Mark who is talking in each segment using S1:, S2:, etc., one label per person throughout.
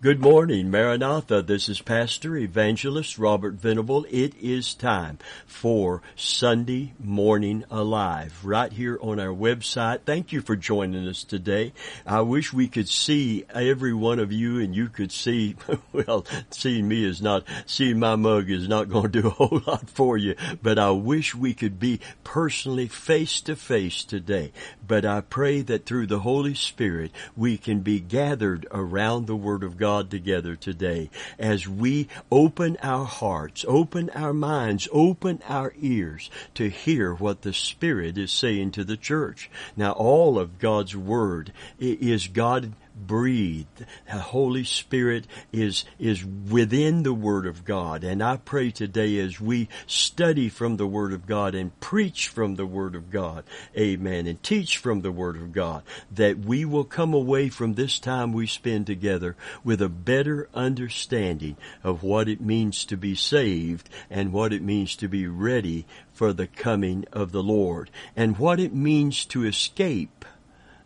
S1: Good morning, Maranatha. This is Pastor Evangelist Robert Venable. It is time for Sunday Morning Alive right here on our website. Thank you for joining us today. I wish we could see every one of you and you could see, well, seeing me is not, seeing my mug is not going to do a whole lot for you, but I wish we could be personally face to face today. But I pray that through the Holy Spirit we can be gathered around the Word of God God together today as we open our hearts, open our minds, open our ears to hear what the Spirit is saying to the church. Now all of God's Word is God breathed. The Holy Spirit is, is within the Word of God. And I pray today as we study from the Word of God and preach from the Word of God, amen, and teach from the Word of God, that we will come away from this time we spend together with a better understanding of what it means to be saved and what it means to be ready for the coming of the Lord and what it means to escape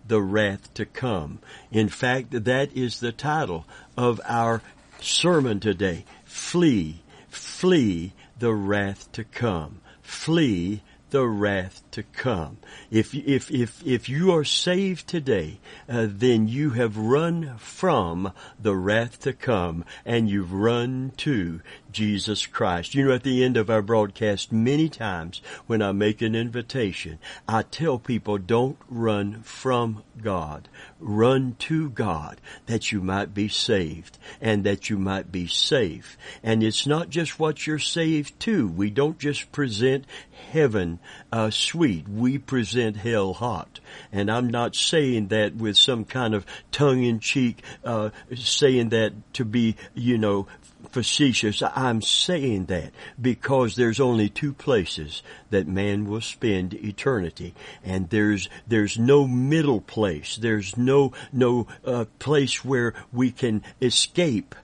S1: the wrath to come. In fact, that is the title of our sermon today. Flee, flee the wrath to come. Flee the wrath to come. If if if if you are saved today, uh, then you have run from the wrath to come, and you've run to Jesus Christ. You know, at the end of our broadcast, many times when I make an invitation, I tell people don't run from God. Run to God that you might be saved and that you might be safe. And it's not just what you're saved to. We don't just present heaven uh, sweet. We present hell hot. And I'm not saying that with some kind of tongue in cheek, uh, saying that to be, you know, facetious. I'm saying that because there's only two places that man will spend eternity, and there's there's no middle place. There's no no uh, place where we can escape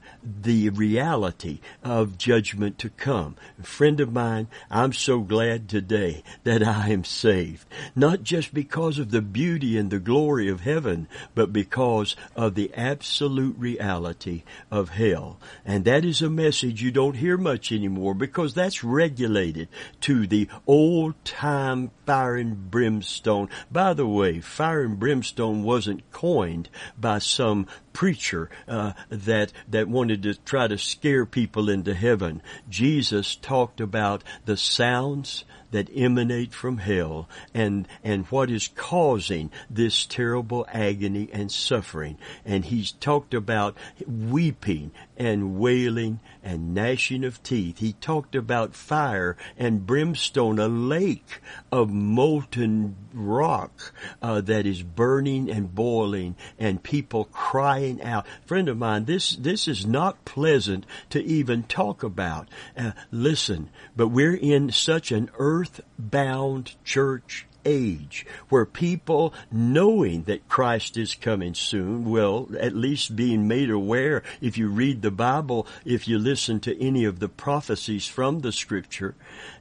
S1: the reality of judgment to come. A friend of mine, I'm so glad today that I am saved. Not just because of the beauty and the glory of heaven, but because of the absolute reality of hell. And that is a message you don't hear much anymore because that's regulated to the old time fire and brimstone. By the way, fire and brimstone wasn't coined by some preacher uh, that that wanted to try to scare people into heaven. Jesus talked about the sounds that emanate from hell and, and what is causing this terrible agony and suffering. And he's talked about weeping and wailing and gnashing of teeth. He talked about fire and brimstone, a lake of molten rock uh, that is burning and boiling, and people crying out. Friend of mine, this this is not pleasant to even talk about. Uh, listen, but we're in such an earth-bound church age where people knowing that Christ is coming soon will at least being made aware if you read the Bible, if you listen to any of the prophecies from the scripture,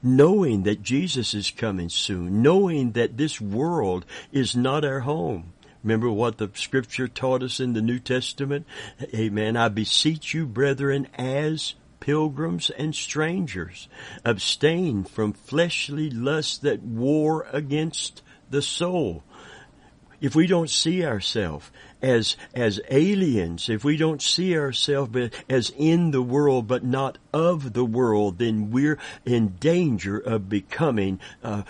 S1: knowing that Jesus is coming soon, knowing that this world is not our home. Remember what the scripture taught us in the New Testament? Amen. I beseech you, brethren, as pilgrims and strangers. Abstain from fleshly lusts that war against the soul. If we don't see ourselves as, as aliens, if we don't see ourselves as in the world but not of the world, then we're in danger of becoming uh,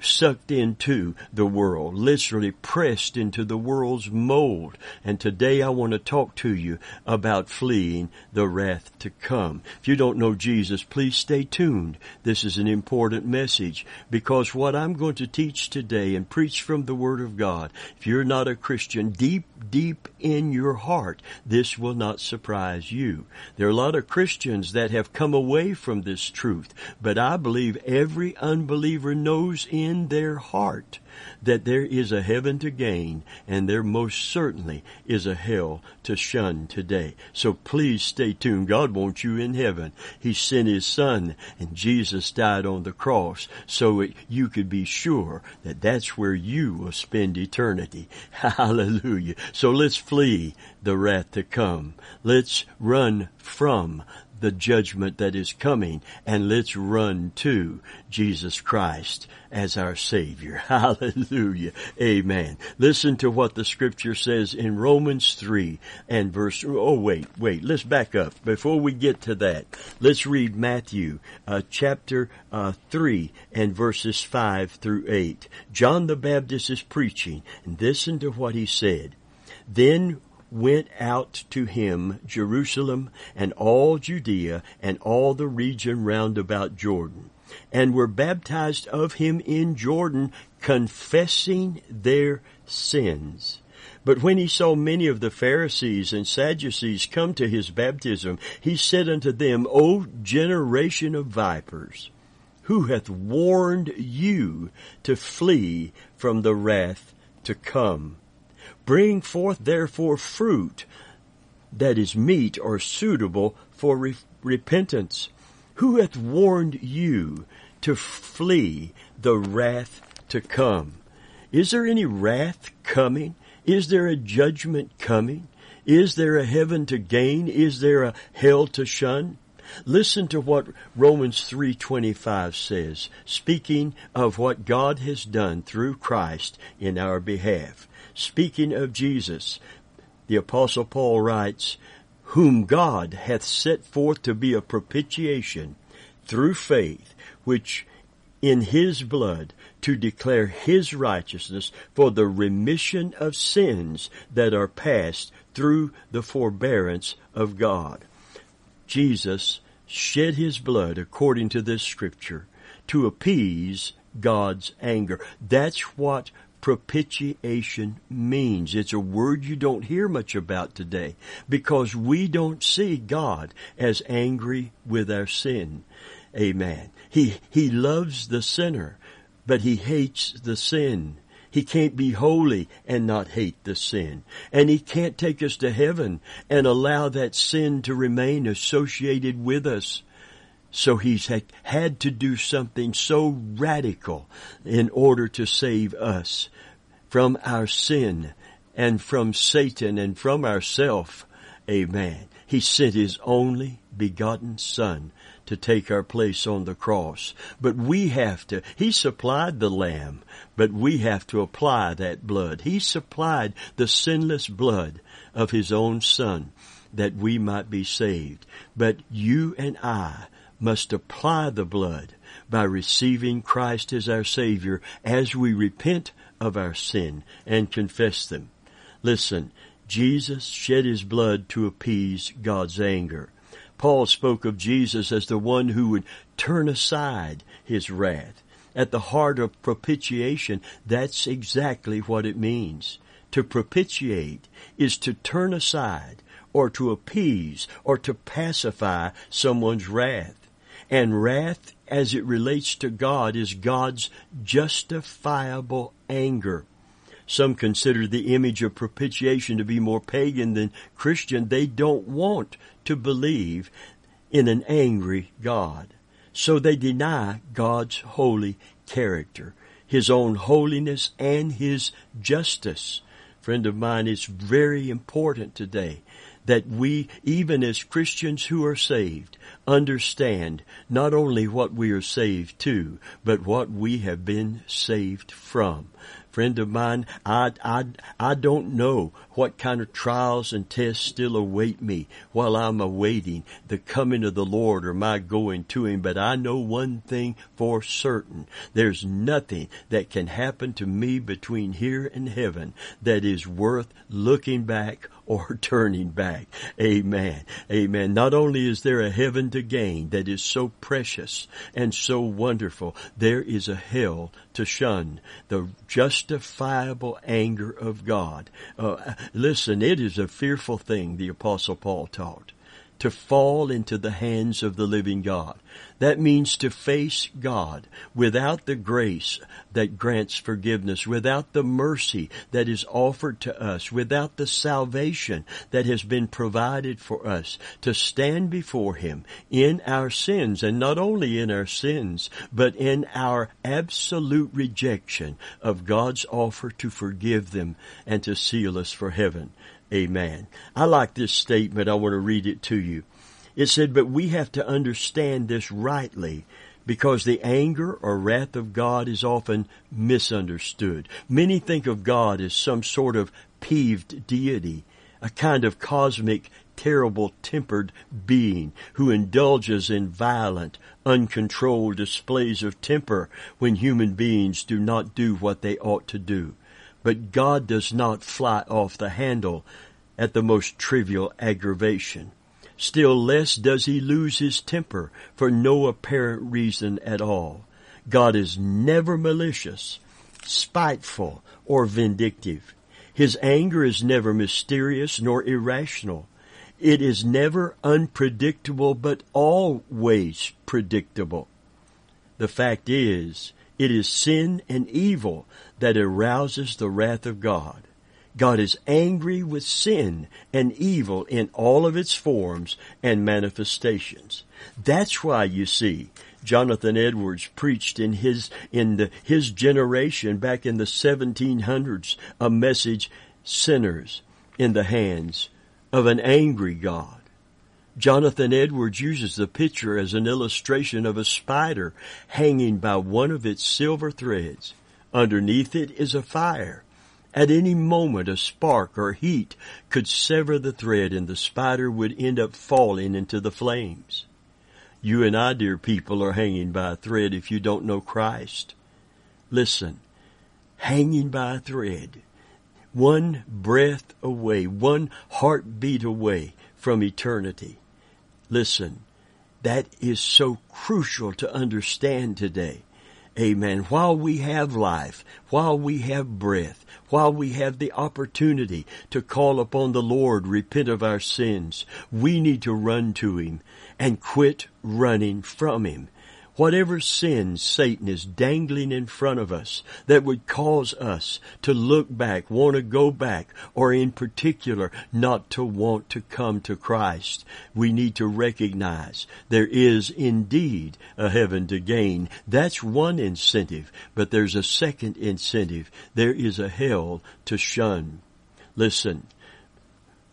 S1: sucked into the world, literally pressed into the world's mold. And today I want to talk to you about fleeing the wrath to come. If you don't know Jesus, please stay tuned. This is an important message because what I'm going to teach today and preach from the Word of God, if you're not a Christian, deep deep in your heart, this will not surprise you. There are a lot of Christians that have come away from this truth, but I believe every unbeliever knows in their heart that there is a heaven to gain and there most certainly is a hell to shun today. So please stay tuned. God wants you in heaven. He sent His Son and Jesus died on the cross so it, you could be sure that that's where you will spend eternity. Hallelujah. So let's flee the wrath to come. Let's run from the judgment that is coming and let's run to Jesus Christ as our Savior. Hallelujah. Amen. Listen to what the scripture says in Romans 3 and verse, oh wait, wait, let's back up. Before we get to that, let's read Matthew uh, chapter uh, 3 and verses 5 through 8. John the Baptist is preaching and listen to what he said. Then went out to him Jerusalem and all Judea and all the region round about Jordan, and were baptized of him in Jordan, confessing their sins. But when he saw many of the Pharisees and Sadducees come to his baptism, he said unto them, O generation of vipers, who hath warned you to flee from the wrath to come? Bring forth therefore fruit that is meet or suitable for re- repentance. Who hath warned you to flee the wrath to come? Is there any wrath coming? Is there a judgment coming? Is there a heaven to gain? Is there a hell to shun? Listen to what Romans 3:25 says, speaking of what God has done through Christ in our behalf. Speaking of Jesus, the apostle Paul writes, whom God hath set forth to be a propitiation through faith, which in his blood to declare his righteousness for the remission of sins that are past through the forbearance of God. Jesus shed his blood according to this scripture to appease God's anger. That's what propitiation means. It's a word you don't hear much about today because we don't see God as angry with our sin. Amen. He, he loves the sinner, but he hates the sin. He can't be holy and not hate the sin. And he can't take us to heaven and allow that sin to remain associated with us. So he's had to do something so radical in order to save us from our sin and from Satan and from ourself. Amen. He sent His only begotten Son to take our place on the cross. But we have to, He supplied the Lamb, but we have to apply that blood. He supplied the sinless blood of His own Son that we might be saved. But you and I must apply the blood by receiving Christ as our Savior as we repent of our sin and confess them. Listen, Jesus shed his blood to appease God's anger. Paul spoke of Jesus as the one who would turn aside his wrath. At the heart of propitiation, that's exactly what it means. To propitiate is to turn aside or to appease or to pacify someone's wrath. And wrath as it relates to God is God's justifiable anger. Some consider the image of propitiation to be more pagan than Christian. They don't want to believe in an angry God. So they deny God's holy character, His own holiness and His justice. Friend of mine, it's very important today that we, even as Christians who are saved, understand not only what we are saved to, but what we have been saved from. Friend of mine, I, I, I don't know what kind of trials and tests still await me while I'm awaiting the coming of the Lord or my going to Him, but I know one thing for certain. There's nothing that can happen to me between here and heaven that is worth looking back or turning back. Amen. Amen. Not only is there a heaven to gain that is so precious and so wonderful, there is a hell to shun. The justifiable anger of God. Uh, listen, it is a fearful thing the apostle Paul taught to fall into the hands of the living God. That means to face God without the grace that grants forgiveness, without the mercy that is offered to us, without the salvation that has been provided for us, to stand before Him in our sins, and not only in our sins, but in our absolute rejection of God's offer to forgive them and to seal us for heaven. Amen. I like this statement. I want to read it to you. It said, but we have to understand this rightly because the anger or wrath of God is often misunderstood. Many think of God as some sort of peeved deity, a kind of cosmic, terrible tempered being who indulges in violent, uncontrolled displays of temper when human beings do not do what they ought to do. But God does not fly off the handle at the most trivial aggravation. Still less does he lose his temper for no apparent reason at all. God is never malicious, spiteful, or vindictive. His anger is never mysterious nor irrational. It is never unpredictable, but always predictable. The fact is, it is sin and evil that arouses the wrath of God. God is angry with sin and evil in all of its forms and manifestations. That's why you see Jonathan Edwards preached in his in the, his generation back in the 1700s a message sinners in the hands of an angry God. Jonathan Edwards uses the picture as an illustration of a spider hanging by one of its silver threads. Underneath it is a fire at any moment, a spark or heat could sever the thread and the spider would end up falling into the flames. You and I, dear people, are hanging by a thread if you don't know Christ. Listen, hanging by a thread, one breath away, one heartbeat away from eternity. Listen, that is so crucial to understand today. Amen. While we have life, while we have breath, while we have the opportunity to call upon the Lord, repent of our sins, we need to run to Him and quit running from Him whatever sins Satan is dangling in front of us that would cause us to look back, want to go back, or in particular, not to want to come to Christ. We need to recognize there is indeed a heaven to gain. That's one incentive, but there's a second incentive. There is a hell to shun. Listen,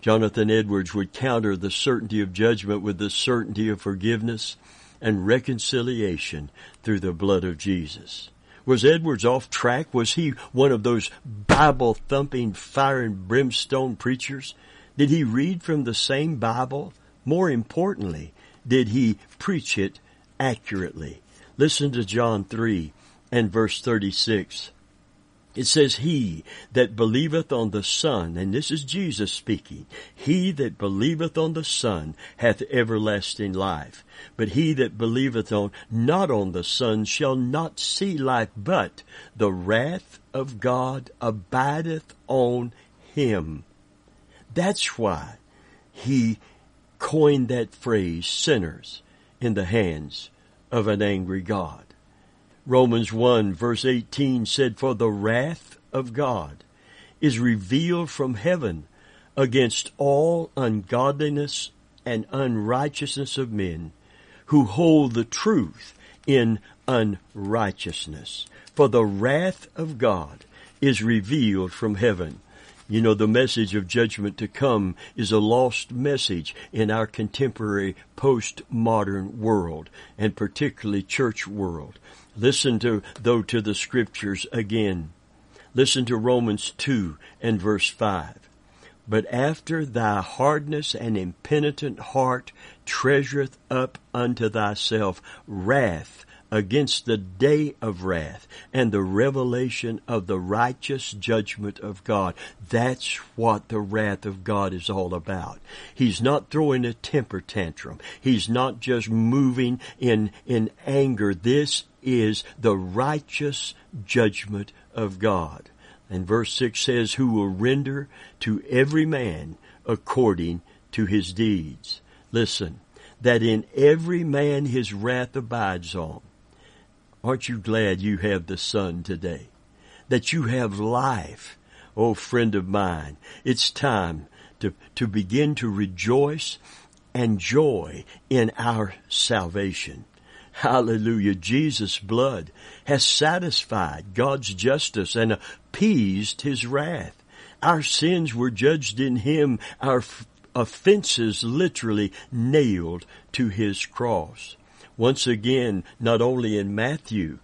S1: Jonathan Edwards would counter the certainty of judgment with the certainty of forgiveness and reconciliation through the blood of Jesus. Was Edwards off track? Was he one of those Bible thumping fire and brimstone preachers? Did he read from the same Bible? More importantly, did he preach it accurately? Listen to John 3 and verse 36. It says, He that believeth on the Son, and this is Jesus speaking, He that believeth on the Son hath everlasting life. But he that believeth on, not on the Son shall not see life, but the wrath of God abideth on him. That's why he coined that phrase, sinners in the hands of an angry God. Romans 1 verse 18 said, For the wrath of God is revealed from heaven against all ungodliness and unrighteousness of men who hold the truth in unrighteousness. For the wrath of God is revealed from heaven. You know, the message of judgment to come is a lost message in our contemporary postmodern world, and particularly church world. Listen to, though, to the scriptures again. Listen to Romans 2 and verse 5. But after thy hardness and impenitent heart treasureth up unto thyself wrath against the day of wrath and the revelation of the righteous judgment of God. That's what the wrath of God is all about. He's not throwing a temper tantrum. He's not just moving in, in anger. This is the righteous judgment of God. And verse 6 says, who will render to every man according to his deeds. listen, that in every man his wrath abides on. Aren't you glad you have the Son today? That you have life. Oh, friend of mine, it's time to, to begin to rejoice and joy in our salvation. Hallelujah. Jesus' blood has satisfied God's justice and appeased His wrath. Our sins were judged in Him, our offenses literally nailed to His cross. Once again, not only in Matthew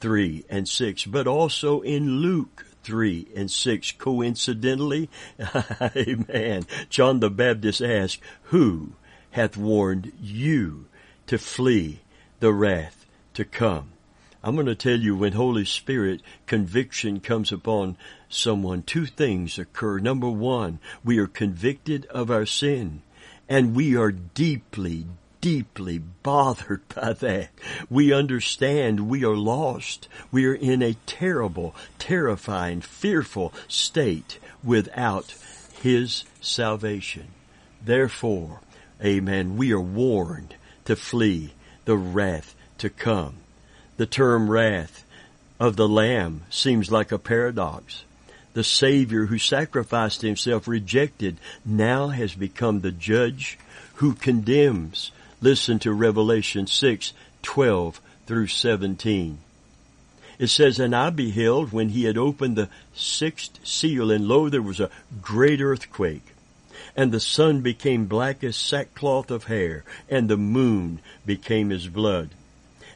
S1: 3 and 6, but also in Luke 3 and 6. Coincidentally, amen, John the Baptist asked, who hath warned you to flee the wrath to come? I'm going to tell you when Holy Spirit conviction comes upon someone, two things occur. Number one, we are convicted of our sin and we are deeply, deeply bothered by that. We understand we are lost. We are in a terrible, terrifying, fearful state without His salvation. Therefore, amen, we are warned to flee the wrath to come. The term wrath of the Lamb seems like a paradox. The Savior who sacrificed himself rejected now has become the judge who condemns Listen to Revelation 6, 12 through 17. It says, And I beheld when he had opened the sixth seal, and lo, there was a great earthquake. And the sun became black as sackcloth of hair, and the moon became as blood.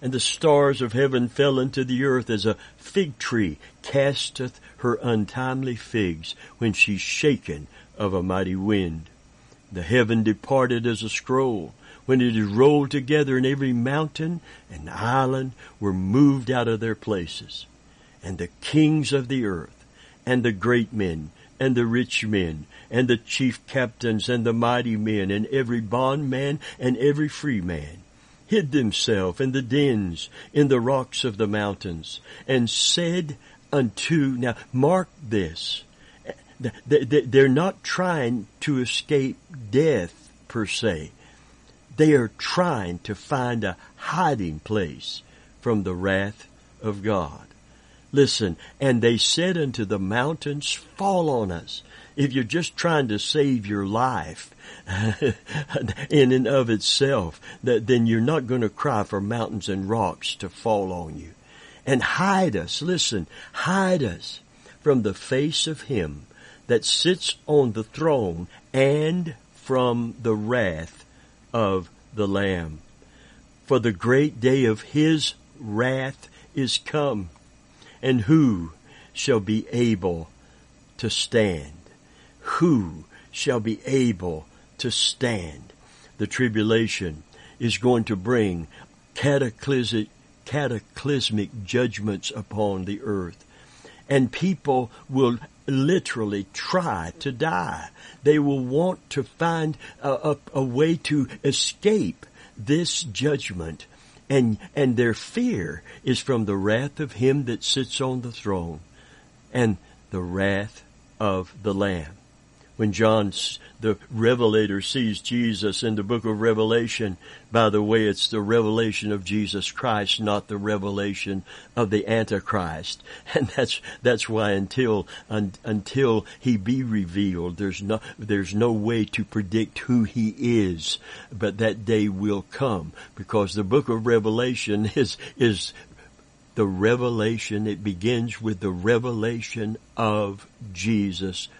S1: And the stars of heaven fell into the earth as a fig tree casteth her untimely figs when she's shaken of a mighty wind. The heaven departed as a scroll, when it is rolled together and every mountain and island were moved out of their places. And the kings of the earth, and the great men, and the rich men, and the chief captains, and the mighty men, and every bondman, and every free man, hid themselves in the dens, in the rocks of the mountains, and said unto, now mark this, they're not trying to escape death per se. They are trying to find a hiding place from the wrath of God. Listen, and they said unto the mountains, fall on us. If you're just trying to save your life in and of itself, then you're not going to cry for mountains and rocks to fall on you. And hide us, listen, hide us from the face of him that sits on the throne and from the wrath of the Lamb. For the great day of his wrath is come, and who shall be able to stand? Who shall be able to stand? The tribulation is going to bring cataclysmic, cataclysmic judgments upon the earth. And people will literally try to die. They will want to find a, a, a way to escape this judgment and, and their fear is from the wrath of him that sits on the throne and the wrath of the Lamb when John, the Revelator, sees Jesus in the book of Revelation, by the way, it's the revelation of Jesus Christ, not the revelation of the Antichrist. And that's, that's why until, un, until he be revealed, there's no, there's no way to predict who he is. But that day will come because the book of Revelation is, is the revelation, it begins with the revelation of Jesus Christ.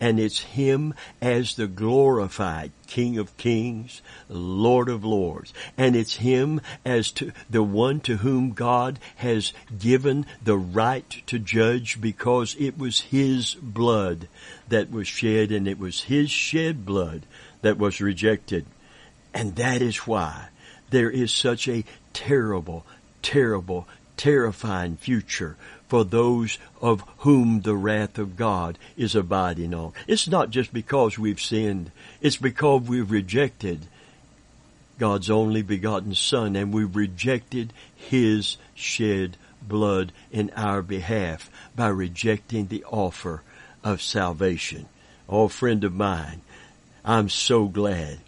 S1: And it's Him as the glorified King of Kings, Lord of Lords. And it's Him as to the one to whom God has given the right to judge because it was His blood that was shed and it was His shed blood that was rejected. And that is why there is such a terrible, terrible, terrifying future for those of whom the wrath of God is abiding on. It's not just because we've sinned. It's because we've rejected God's only begotten Son and we've rejected His shed blood in our behalf by rejecting the offer of salvation. Oh, friend of mine, I'm so glad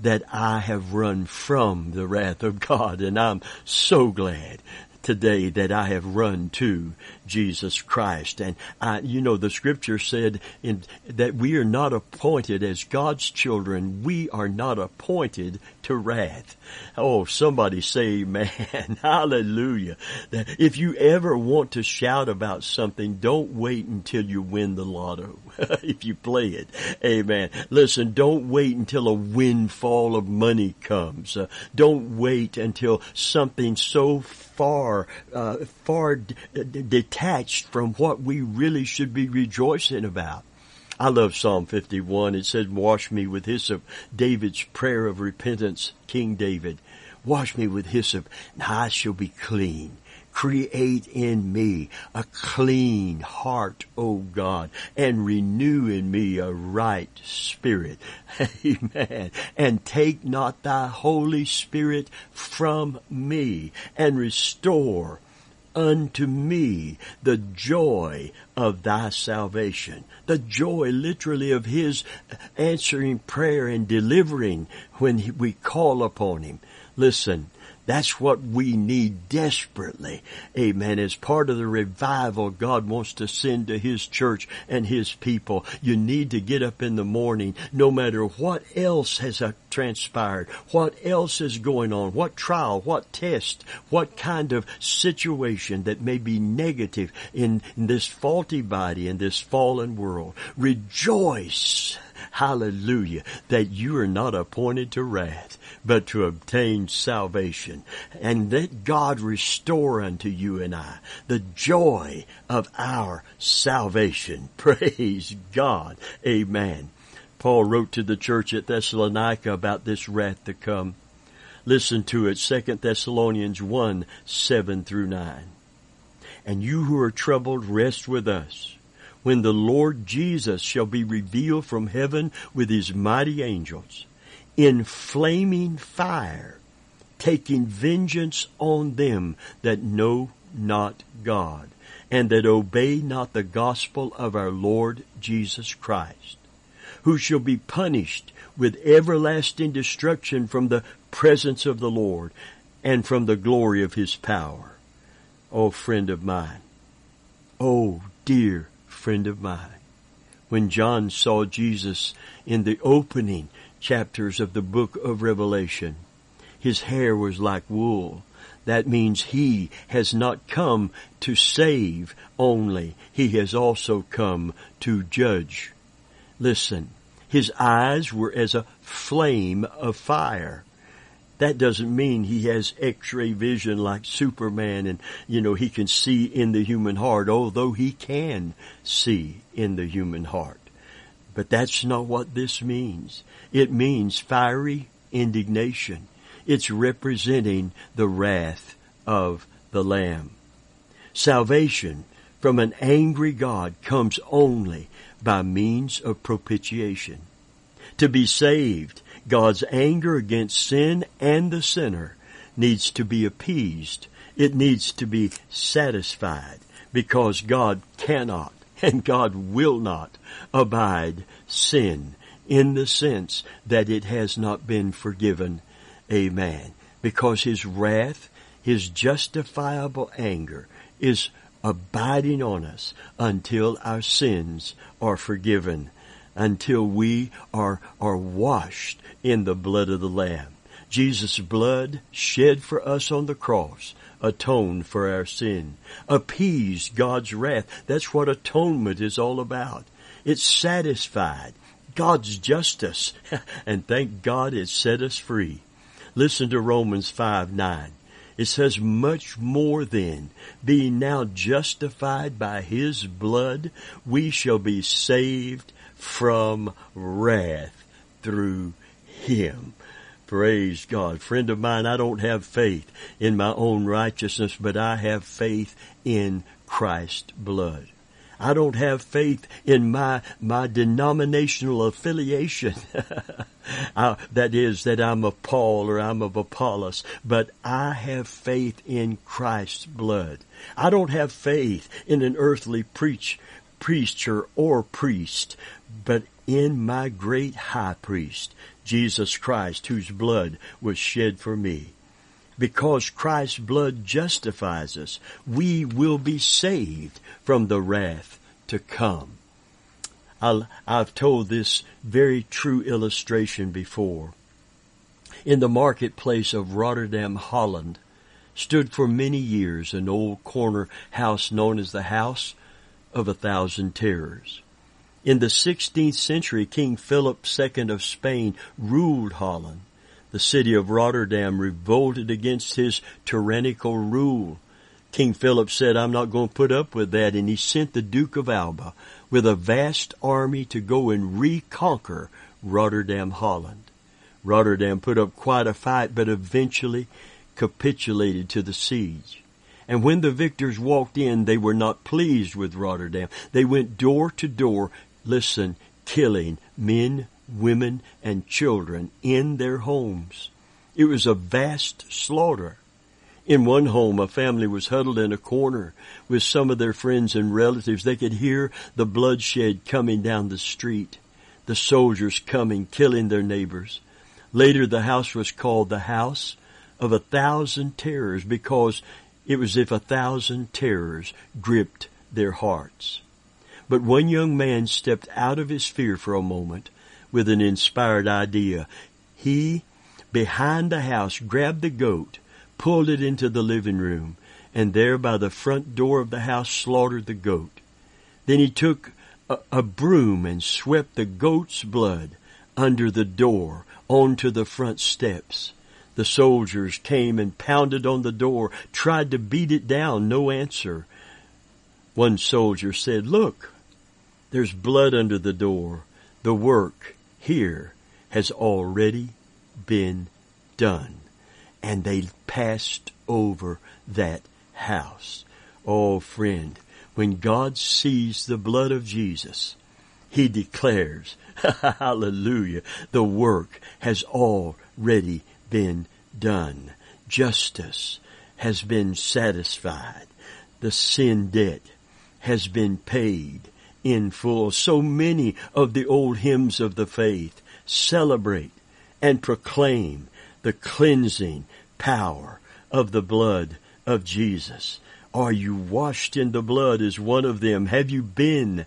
S1: that I have run from the wrath of God. And I'm so glad today that I have run to Jesus Christ. And I, you know, the scripture said in, that we are not appointed as God's children. We are not appointed to wrath. Oh, somebody say man. Hallelujah. If you ever want to shout about something, don't wait until you win the lotto. if you play it. Amen. Listen, don't wait until a windfall of money comes. Uh, don't wait until something so far, uh, far d- d- detached from what we really should be rejoicing about. I love Psalm 51. It says, wash me with hyssop. David's prayer of repentance, King David. Wash me with hyssop and I shall be clean. Create in me a clean heart, O God, and renew in me a right spirit. Amen. And take not thy Holy Spirit from me and restore unto me the joy of thy salvation. The joy literally of his answering prayer and delivering when we call upon him. Listen, that's what we need desperately. Amen. As part of the revival God wants to send to His church and His people, you need to get up in the morning, no matter what else has uh, transpired, what else is going on, what trial, what test, what kind of situation that may be negative in, in this faulty body, in this fallen world. Rejoice hallelujah, that you are not appointed to wrath, but to obtain salvation. And let God restore unto you and I the joy of our salvation. Praise God. Amen. Paul wrote to the church at Thessalonica about this wrath to come. Listen to it, 2 Thessalonians 1, 7 through 9. And you who are troubled, rest with us when the Lord Jesus shall be revealed from heaven with his mighty angels in flaming fire, taking vengeance on them that know not God and that obey not the gospel of our Lord Jesus Christ, who shall be punished with everlasting destruction from the presence of the Lord and from the glory of his power. O oh, friend of mine, O oh, dear friend of mine. When John saw Jesus in the opening chapters of the book of Revelation, his hair was like wool. That means he has not come to save only. He has also come to judge. Listen, his eyes were as a flame of fire that doesn't mean he has x-ray vision like Superman and, you know, he can see in the human heart, although he can see in the human heart. But that's not what this means. It means fiery indignation. It's representing the wrath of the Lamb. Salvation from an angry God comes only by means of propitiation. To be saved God's anger against sin and the sinner needs to be appeased. It needs to be satisfied because God cannot and God will not abide sin in the sense that it has not been forgiven. Amen. Because His wrath, His justifiable anger is abiding on us until our sins are forgiven until we are, are washed in the blood of the Lamb. Jesus' blood shed for us on the cross atoned for our sin, appeased God's wrath. That's what atonement is all about. It's satisfied God's justice, and thank God it set us free. Listen to Romans 5 9. It says, much more then, being now justified by his blood, we shall be saved from wrath through him. Praise God. Friend of mine, I don't have faith in my own righteousness, but I have faith in Christ's blood. I don't have faith in my, my denominational affiliation. uh, that is, that I'm of Paul or I'm of Apollos, but I have faith in Christ's blood. I don't have faith in an earthly preach, preacher or priest, but in my great high priest, Jesus Christ, whose blood was shed for me. Because Christ's blood justifies us, we will be saved from the wrath to come. i have told this very true illustration before. In the marketplace of Rotterdam, Holland, stood for many years an old corner house known as the House of a Thousand Terrors. In the 16th century, King Philip II of Spain ruled Holland. The city of Rotterdam revolted against his tyrannical rule. King Philip said, I'm not going to put up with that, and he sent the Duke of Alba with a vast army to go and reconquer Rotterdam, Holland. Rotterdam put up quite a fight, but eventually capitulated to the siege. And when the victors walked in, they were not pleased with Rotterdam. They went door to door, listen, killing men, women, and children in their homes. It was a vast slaughter. In one home, a family was huddled in a corner with some of their friends and relatives. They could hear the bloodshed coming down the street, the soldiers coming, killing their neighbors. Later, the house was called the House of a Thousand Terrors because it was as if a thousand terrors gripped their hearts. But one young man stepped out of his fear for a moment with an inspired idea. He, behind the house, grabbed the goat, pulled it into the living room, and there by the front door of the house slaughtered the goat. Then he took a, a broom and swept the goat's blood under the door onto the front steps. The soldiers came and pounded on the door, tried to beat it down, no answer. One soldier said, look, there's blood under the door. The work here has already been done. And they passed over that house. Oh friend, when God sees the blood of Jesus, He declares, hallelujah, the work has already been done. Justice has been satisfied. The sin debt has been paid in full. So many of the old hymns of the faith celebrate and proclaim the cleansing power of the blood of Jesus. Are you washed in the blood is one of them? Have you been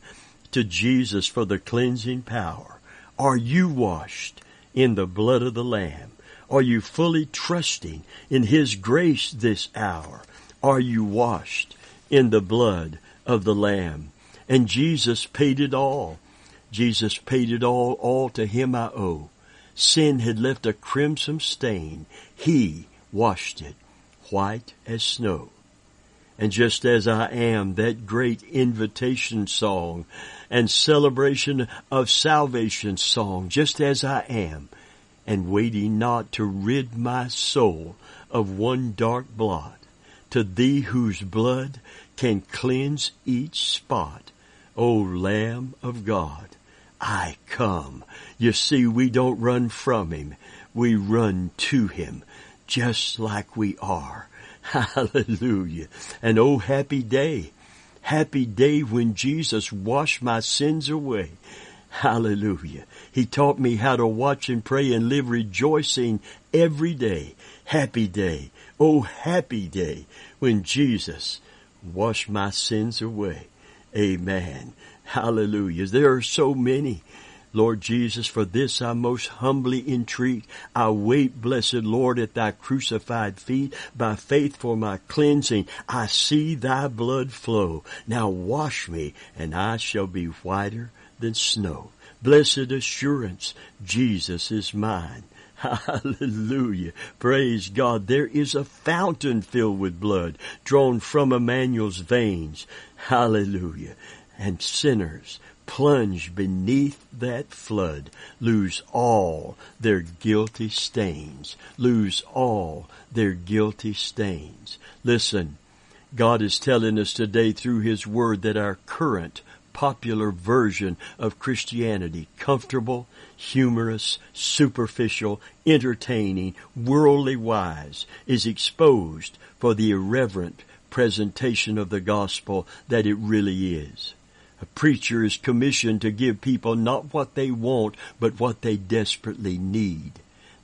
S1: to Jesus for the cleansing power? Are you washed in the blood of the Lamb? Are you fully trusting in His grace this hour? Are you washed in the blood of the Lamb? And Jesus paid it all. Jesus paid it all, all to Him I owe. Sin had left a crimson stain. He washed it white as snow. And just as I am, that great invitation song and celebration of salvation song, just as I am, and waiting not to rid my soul of one dark blot, to thee whose blood can cleanse each spot, O Lamb of God, I come. You see, we don't run from Him. We run to Him, just like we are. Hallelujah. And oh happy day. Happy day when Jesus washed my sins away. Hallelujah. He taught me how to watch and pray and live rejoicing every day. Happy day. Oh, happy day when Jesus washed my sins away. Amen. Hallelujah. There are so many. Lord Jesus, for this I most humbly entreat. I wait, blessed Lord, at thy crucified feet. By faith for my cleansing, I see thy blood flow. Now wash me, and I shall be whiter than snow. Blessed assurance, Jesus is mine. Hallelujah. Praise God. There is a fountain filled with blood drawn from Emmanuel's veins. Hallelujah. And sinners plunge beneath that flood, lose all their guilty stains, lose all their guilty stains. Listen, God is telling us today through His Word that our current popular version of Christianity. Comfortable, humorous, superficial, entertaining, worldly wise is exposed for the irreverent presentation of the gospel that it really is. A preacher is commissioned to give people not what they want, but what they desperately need.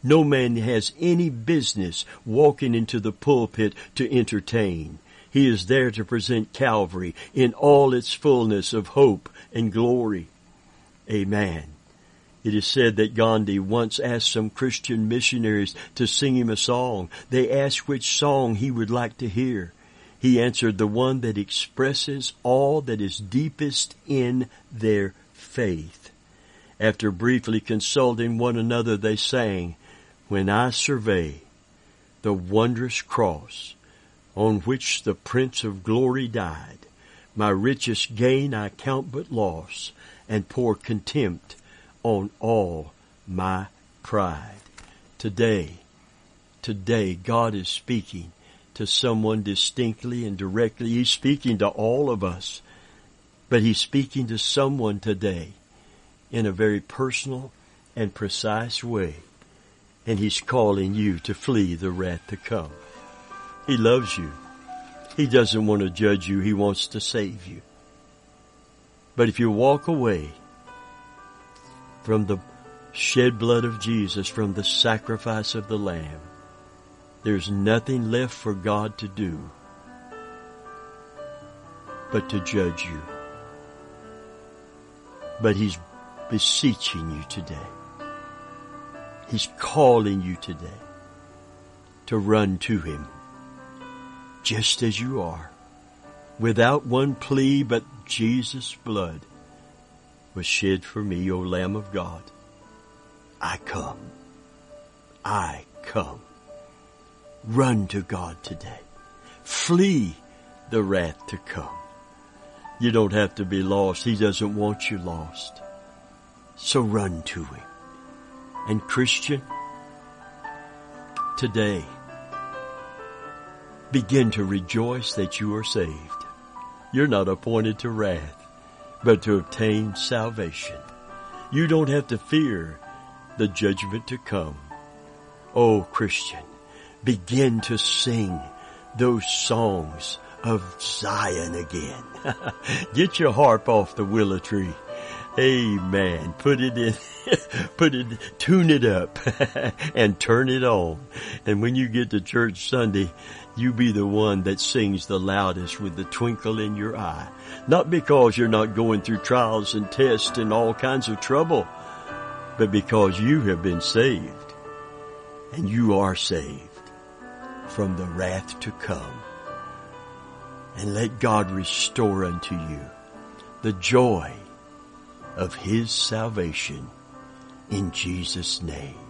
S1: No man has any business walking into the pulpit to entertain. He is there to present Calvary in all its fullness of hope and glory. Amen. It is said that Gandhi once asked some Christian missionaries to sing him a song. They asked which song he would like to hear. He answered the one that expresses all that is deepest in their faith. After briefly consulting one another, they sang, When I survey the wondrous cross on which the Prince of Glory died, my richest gain I count but loss and pour contempt on all my pride. Today, today God is speaking to someone distinctly and directly. He's speaking to all of us, but He's speaking to someone today in a very personal and precise way. And He's calling you to flee the wrath to come. He loves you. He doesn't want to judge you. He wants to save you. But if you walk away from the shed blood of Jesus, from the sacrifice of the Lamb, there's nothing left for God to do but to judge you. But He's beseeching you today. He's calling you today to run to Him just as you are without one plea but Jesus' blood was shed for me, O Lamb of God. I come. I come. Run to God today. Flee the wrath to come. You don't have to be lost. He doesn't want you lost. So run to Him. And Christian, today, begin to rejoice that you are saved. You're not appointed to wrath but to obtain salvation. You don't have to fear the judgment to come. Oh, Christian, begin to sing those songs of Zion again. Get your harp off the willow tree. Amen. Put it in, put it, tune it up and turn it on. And when you get to church Sunday, you be the one that sings the loudest with the twinkle in your eye. Not because you're not going through trials and tests and all kinds of trouble, but because you have been saved and you are saved from the wrath to come. And let God restore unto you the joy of His salvation in Jesus' name.